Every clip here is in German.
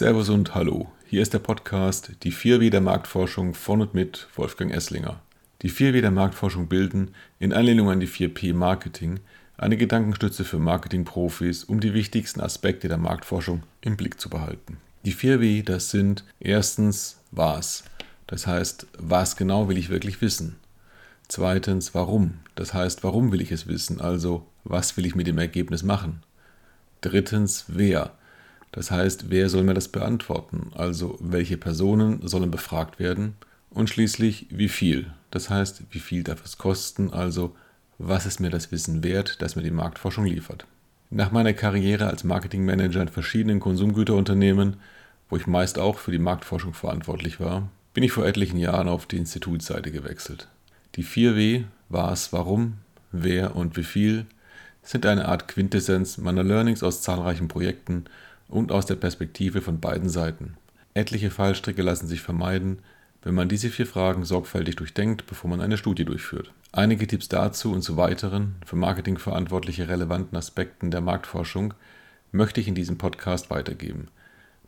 Servus und Hallo. Hier ist der Podcast Die 4W der Marktforschung von und mit Wolfgang Esslinger. Die 4W der Marktforschung bilden, in Anlehnung an die 4P Marketing, eine Gedankenstütze für Marketingprofis, um die wichtigsten Aspekte der Marktforschung im Blick zu behalten. Die 4W, das sind erstens was. Das heißt, was genau will ich wirklich wissen? Zweitens, warum. Das heißt, warum will ich es wissen? Also, was will ich mit dem Ergebnis machen? Drittens, wer. Das heißt, wer soll mir das beantworten? Also welche Personen sollen befragt werden? Und schließlich, wie viel? Das heißt, wie viel darf es kosten? Also was ist mir das Wissen wert, das mir die Marktforschung liefert? Nach meiner Karriere als Marketingmanager in verschiedenen Konsumgüterunternehmen, wo ich meist auch für die Marktforschung verantwortlich war, bin ich vor etlichen Jahren auf die Institutsseite gewechselt. Die 4W, was, warum, wer und wie viel, sind eine Art Quintessenz meiner Learnings aus zahlreichen Projekten und aus der Perspektive von beiden Seiten. Etliche Fallstricke lassen sich vermeiden, wenn man diese vier Fragen sorgfältig durchdenkt, bevor man eine Studie durchführt. Einige Tipps dazu und zu weiteren, für Marketing verantwortliche relevanten Aspekten der Marktforschung möchte ich in diesem Podcast weitergeben,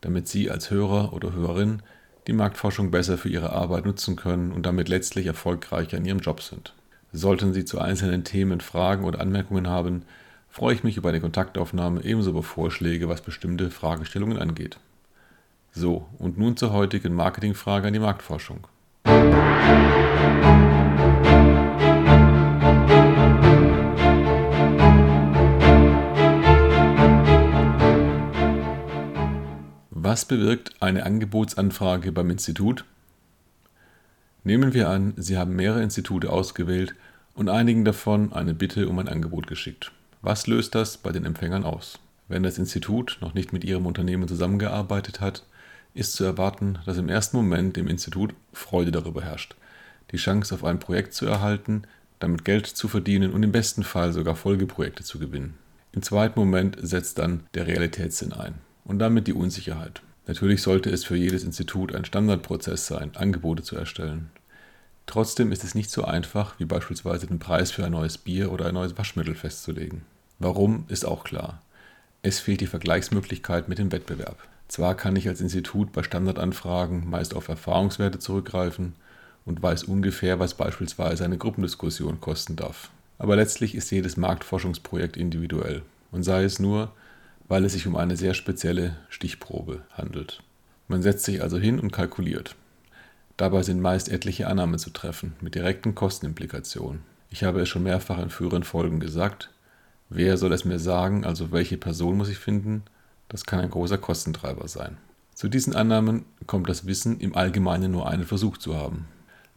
damit Sie als Hörer oder Hörerin die Marktforschung besser für Ihre Arbeit nutzen können und damit letztlich erfolgreicher in Ihrem Job sind. Sollten Sie zu einzelnen Themen Fragen oder Anmerkungen haben, freue ich mich über eine Kontaktaufnahme ebenso über Vorschläge, was bestimmte Fragestellungen angeht. So, und nun zur heutigen Marketingfrage an die Marktforschung. Was bewirkt eine Angebotsanfrage beim Institut? Nehmen wir an, Sie haben mehrere Institute ausgewählt und einigen davon eine Bitte um ein Angebot geschickt. Was löst das bei den Empfängern aus? Wenn das Institut noch nicht mit Ihrem Unternehmen zusammengearbeitet hat, ist zu erwarten, dass im ersten Moment im Institut Freude darüber herrscht, die Chance auf ein Projekt zu erhalten, damit Geld zu verdienen und im besten Fall sogar Folgeprojekte zu gewinnen. Im zweiten Moment setzt dann der Realitätssinn ein und damit die Unsicherheit. Natürlich sollte es für jedes Institut ein Standardprozess sein, Angebote zu erstellen. Trotzdem ist es nicht so einfach, wie beispielsweise den Preis für ein neues Bier oder ein neues Waschmittel festzulegen. Warum ist auch klar. Es fehlt die Vergleichsmöglichkeit mit dem Wettbewerb. Zwar kann ich als Institut bei Standardanfragen meist auf Erfahrungswerte zurückgreifen und weiß ungefähr, was beispielsweise eine Gruppendiskussion kosten darf. Aber letztlich ist jedes Marktforschungsprojekt individuell und sei es nur, weil es sich um eine sehr spezielle Stichprobe handelt. Man setzt sich also hin und kalkuliert. Dabei sind meist etliche Annahmen zu treffen, mit direkten Kostenimplikationen. Ich habe es schon mehrfach in früheren Folgen gesagt, Wer soll es mir sagen, also welche Person muss ich finden? Das kann ein großer Kostentreiber sein. Zu diesen Annahmen kommt das Wissen, im Allgemeinen nur einen Versuch zu haben.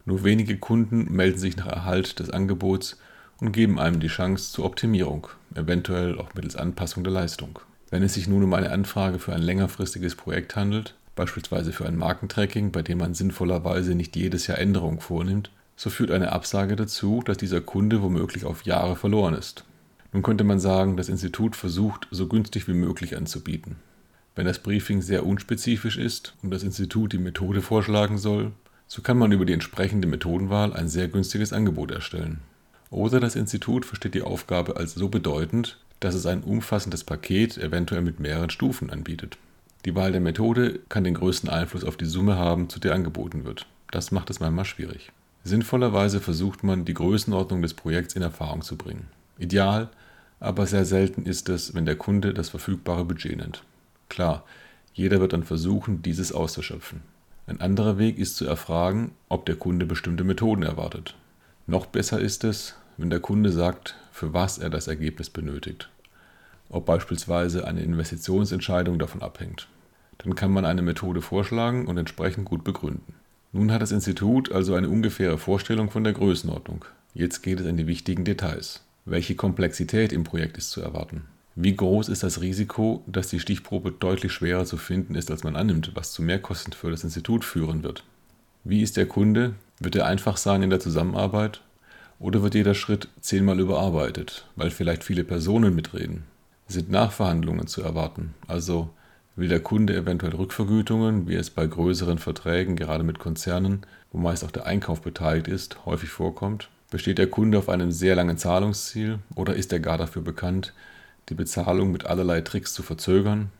Nur wenige Kunden melden sich nach Erhalt des Angebots und geben einem die Chance zur Optimierung, eventuell auch mittels Anpassung der Leistung. Wenn es sich nun um eine Anfrage für ein längerfristiges Projekt handelt, beispielsweise für ein Markentracking, bei dem man sinnvollerweise nicht jedes Jahr Änderungen vornimmt, so führt eine Absage dazu, dass dieser Kunde womöglich auf Jahre verloren ist. Nun könnte man sagen, das Institut versucht, so günstig wie möglich anzubieten. Wenn das Briefing sehr unspezifisch ist und das Institut die Methode vorschlagen soll, so kann man über die entsprechende Methodenwahl ein sehr günstiges Angebot erstellen. Oder das Institut versteht die Aufgabe als so bedeutend, dass es ein umfassendes Paket eventuell mit mehreren Stufen anbietet. Die Wahl der Methode kann den größten Einfluss auf die Summe haben, zu der angeboten wird. Das macht es manchmal schwierig. Sinnvollerweise versucht man, die Größenordnung des Projekts in Erfahrung zu bringen. Ideal aber sehr selten ist es, wenn der Kunde das verfügbare Budget nennt. Klar, jeder wird dann versuchen, dieses auszuschöpfen. Ein anderer Weg ist zu erfragen, ob der Kunde bestimmte Methoden erwartet. Noch besser ist es, wenn der Kunde sagt, für was er das Ergebnis benötigt. Ob beispielsweise eine Investitionsentscheidung davon abhängt. Dann kann man eine Methode vorschlagen und entsprechend gut begründen. Nun hat das Institut also eine ungefähre Vorstellung von der Größenordnung. Jetzt geht es an die wichtigen Details. Welche Komplexität im Projekt ist zu erwarten? Wie groß ist das Risiko, dass die Stichprobe deutlich schwerer zu finden ist, als man annimmt, was zu Mehrkosten für das Institut führen wird? Wie ist der Kunde? Wird er einfach sein in der Zusammenarbeit? Oder wird jeder Schritt zehnmal überarbeitet, weil vielleicht viele Personen mitreden? Sind Nachverhandlungen zu erwarten? Also will der Kunde eventuell Rückvergütungen, wie es bei größeren Verträgen, gerade mit Konzernen, wo meist auch der Einkauf beteiligt ist, häufig vorkommt? Besteht der Kunde auf einem sehr langen Zahlungsziel oder ist er gar dafür bekannt, die Bezahlung mit allerlei Tricks zu verzögern?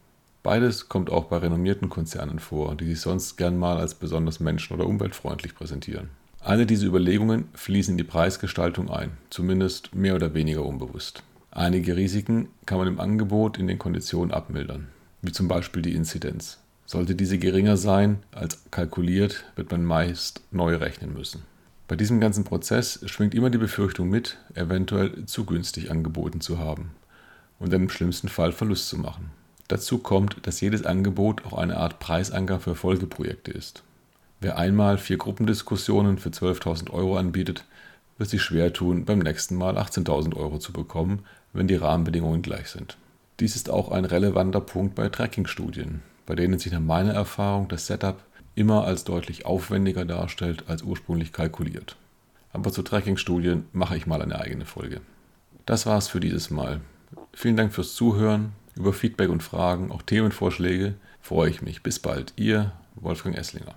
Beides kommt auch bei renommierten Konzernen vor, die sich sonst gern mal als besonders menschen- oder umweltfreundlich präsentieren. Alle diese Überlegungen fließen in die Preisgestaltung ein, zumindest mehr oder weniger unbewusst. Einige Risiken kann man im Angebot in den Konditionen abmildern, wie zum Beispiel die Inzidenz. Sollte diese geringer sein als kalkuliert, wird man meist neu rechnen müssen. Bei diesem ganzen Prozess schwingt immer die Befürchtung mit, eventuell zu günstig angeboten zu haben und dann im schlimmsten Fall Verlust zu machen. Dazu kommt, dass jedes Angebot auch eine Art Preisanker für Folgeprojekte ist. Wer einmal vier Gruppendiskussionen für 12.000 Euro anbietet, wird sich schwer tun, beim nächsten Mal 18.000 Euro zu bekommen, wenn die Rahmenbedingungen gleich sind. Dies ist auch ein relevanter Punkt bei Tracking-Studien, bei denen sich nach meiner Erfahrung das Setup immer als deutlich aufwendiger darstellt als ursprünglich kalkuliert. Aber zu Tracking-Studien mache ich mal eine eigene Folge. Das war's für dieses Mal. Vielen Dank fürs Zuhören. Über Feedback und Fragen, auch Themenvorschläge freue ich mich. Bis bald. Ihr Wolfgang Esslinger.